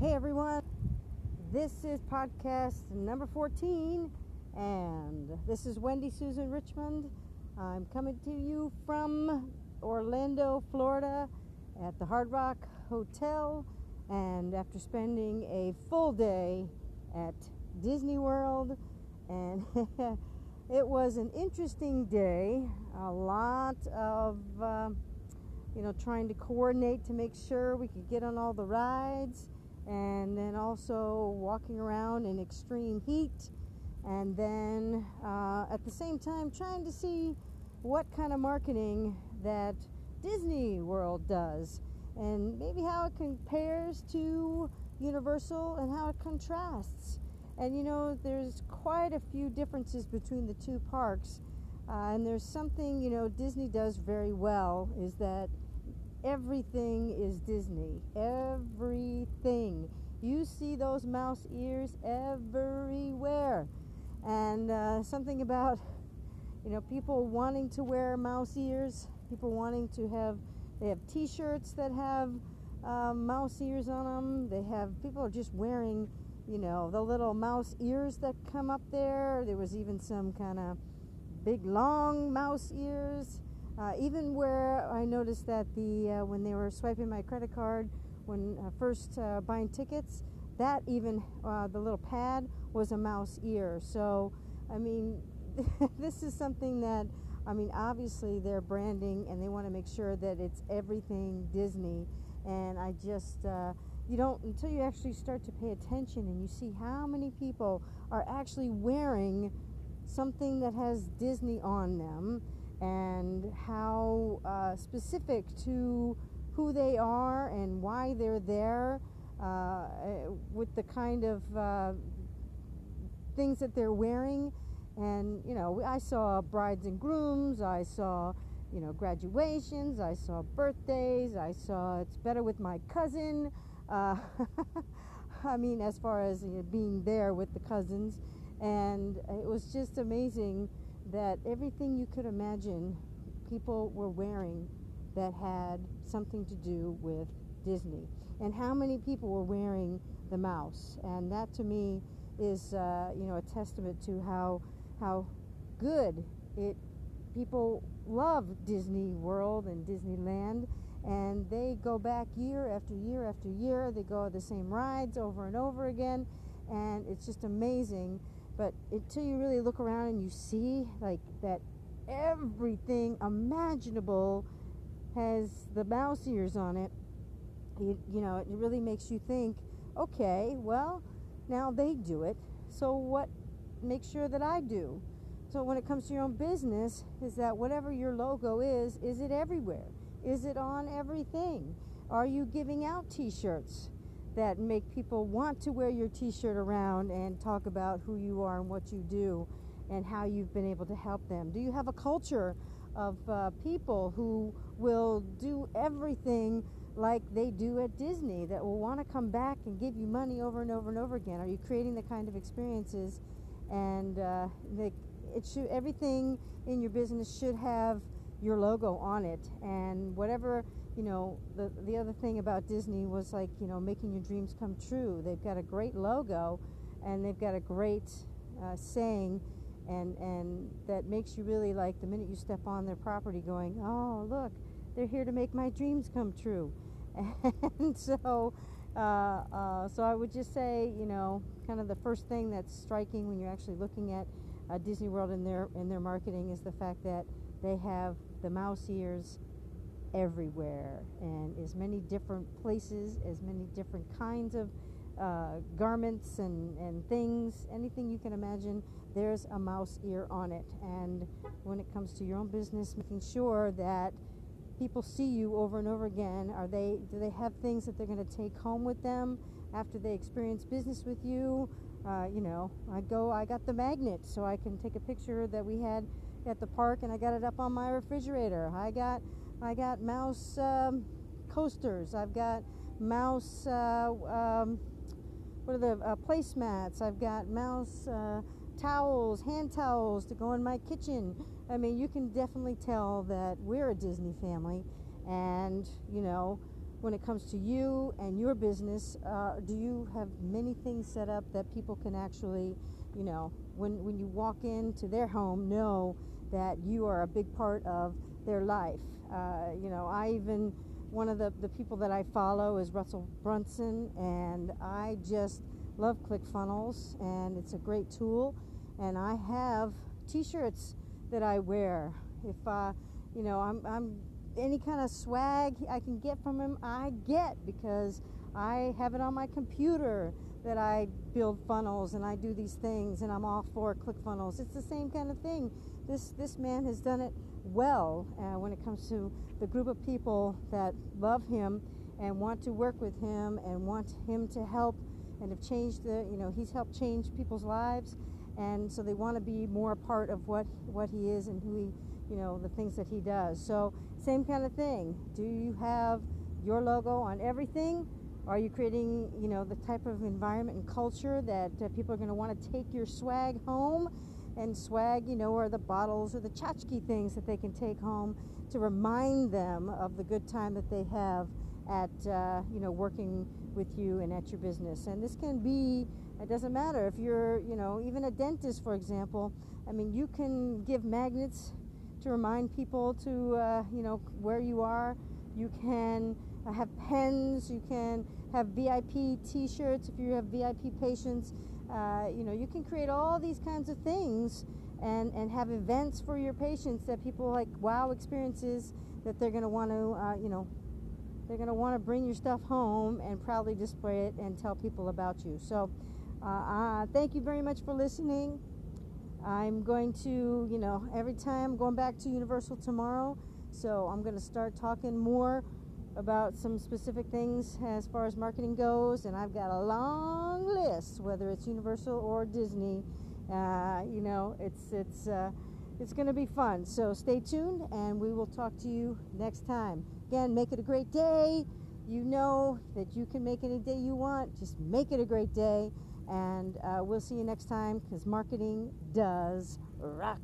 Hey everyone, this is podcast number 14, and this is Wendy Susan Richmond. I'm coming to you from Orlando, Florida, at the Hard Rock Hotel, and after spending a full day at Disney World, and it was an interesting day, a lot of uh, you know, trying to coordinate to make sure we could get on all the rides, and then also walking around in extreme heat, and then uh, at the same time trying to see what kind of marketing that Disney World does, and maybe how it compares to Universal and how it contrasts. And you know, there's quite a few differences between the two parks. Uh, and there's something, you know, Disney does very well is that everything is Disney. Everything. You see those mouse ears everywhere. And uh, something about, you know, people wanting to wear mouse ears, people wanting to have, they have t shirts that have um, mouse ears on them. They have, people are just wearing, you know, the little mouse ears that come up there. There was even some kind of big long mouse ears. Uh, even where I noticed that the uh, when they were swiping my credit card when uh, first uh, buying tickets, that even uh, the little pad was a mouse ear. So I mean, this is something that I mean obviously they're branding and they want to make sure that it's everything Disney. And I just uh, you don't until you actually start to pay attention and you see how many people are actually wearing something that has Disney on them and how uh, specific to who they are and why they're there uh, with the kind of uh, things that they're wearing. And, you know, I saw brides and grooms, I saw, you know, graduations, I saw birthdays, I saw it's better with my cousin. Uh, I mean, as far as you know, being there with the cousins. And it was just amazing that everything you could imagine people were wearing that had something to do with Disney. And how many people were wearing the mouse. And that to me is, uh, you know, a testament to how, how good it, people love Disney World and Disneyland. And they go back year after year after year. They go the same rides over and over again. And it's just amazing but until you really look around and you see like that everything imaginable has the mouse ears on it, you, you know, it really makes you think, okay, well, now they do it. So what make sure that I do? So when it comes to your own business, is that whatever your logo is, is it everywhere? Is it on everything? Are you giving out t-shirts? That make people want to wear your t-shirt around and talk about who you are and what you do and how you've been able to help them? Do you have a culture of uh, people who will do everything like they do at Disney that will want to come back and give you money over and over and over again? Are you creating the kind of experiences and uh, the, it should everything in your business should have your logo on it and whatever you know, the the other thing about Disney was like, you know, making your dreams come true. They've got a great logo, and they've got a great uh, saying, and and that makes you really like the minute you step on their property, going, oh look, they're here to make my dreams come true, and so. Uh, uh, so I would just say, you know, kind of the first thing that's striking when you're actually looking at uh, Disney World in their in their marketing is the fact that they have the mouse ears everywhere and as many different places, as many different kinds of uh, garments and, and things, anything you can imagine, there's a mouse ear on it. And when it comes to your own business, making sure that people see you over and over again, are they do they have things that they're going to take home with them after they experience business with you? Uh, you know, I go, I got the magnet so I can take a picture that we had at the park and I got it up on my refrigerator. I got I got mouse um, coasters. I've got mouse, uh, um, what are the uh, placemats? I've got mouse uh, towels, hand towels to go in my kitchen. I mean, you can definitely tell that we're a Disney family, and you know, when it comes to you and your business, uh, do you have many things set up that people can actually, you know, when, when you walk into their home, know that you are a big part of their life? Uh, you know, I even, one of the, the people that I follow is Russell Brunson, and I just love ClickFunnels, and it's a great tool. And I have t shirts that I wear. If, uh, you know, I'm, I'm any kind of swag I can get from him, I get because I have it on my computer that I build funnels and I do these things and I'm all for ClickFunnels. It's the same kind of thing. This this man has done it well uh, when it comes to the group of people that love him and want to work with him and want him to help and have changed the you know he's helped change people's lives and so they want to be more a part of what what he is and who he you know, the things that he does. So, same kind of thing. Do you have your logo on everything? Are you creating, you know, the type of environment and culture that uh, people are going to want to take your swag home? And swag, you know, are the bottles or the tchotchke things that they can take home to remind them of the good time that they have at, uh, you know, working with you and at your business. And this can be, it doesn't matter if you're, you know, even a dentist, for example. I mean, you can give magnets to remind people to, uh, you know, where you are. You can uh, have pens. You can have VIP T-shirts if you have VIP patients. Uh, you know, you can create all these kinds of things and and have events for your patients that people like wow experiences that they're going to want to, uh, you know, they're going to want to bring your stuff home and proudly display it and tell people about you. So, uh, uh, thank you very much for listening. I'm going to, you know, every time I'm going back to Universal tomorrow, so I'm going to start talking more about some specific things as far as marketing goes, and I've got a long list, whether it's Universal or Disney. Uh, you know, it's it's uh, it's going to be fun. So stay tuned, and we will talk to you next time. Again, make it a great day. You know that you can make any day you want. Just make it a great day. And uh, we'll see you next time because marketing does rock.